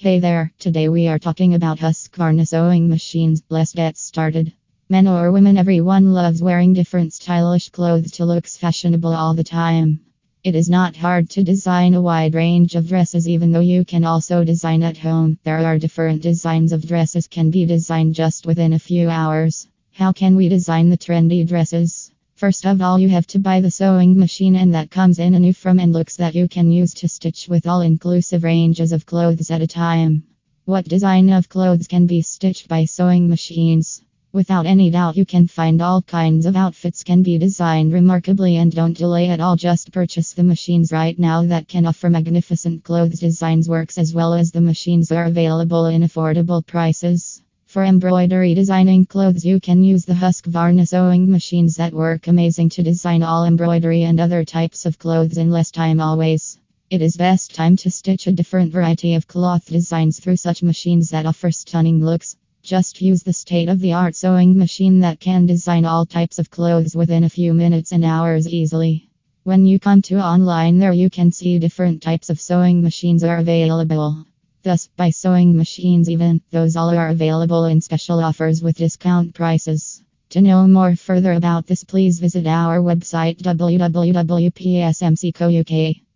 Hey there, today we are talking about Husqvarna sewing machines. Let's get started. Men or women, everyone loves wearing different stylish clothes to look fashionable all the time. It is not hard to design a wide range of dresses even though you can also design at home. There are different designs of dresses can be designed just within a few hours. How can we design the trendy dresses? First of all, you have to buy the sewing machine, and that comes in a new from and looks that you can use to stitch with all inclusive ranges of clothes at a time. What design of clothes can be stitched by sewing machines? Without any doubt, you can find all kinds of outfits can be designed remarkably and don't delay at all. Just purchase the machines right now that can offer magnificent clothes designs works as well as the machines are available in affordable prices. For embroidery designing clothes, you can use the Husqvarna sewing machines that work amazing to design all embroidery and other types of clothes in less time always. It is best time to stitch a different variety of cloth designs through such machines that offer stunning looks. Just use the state of the art sewing machine that can design all types of clothes within a few minutes and hours easily. When you come to online there you can see different types of sewing machines are available. Thus, by sewing machines, even those all are available in special offers with discount prices. To know more further about this, please visit our website www.psmc.co.uk.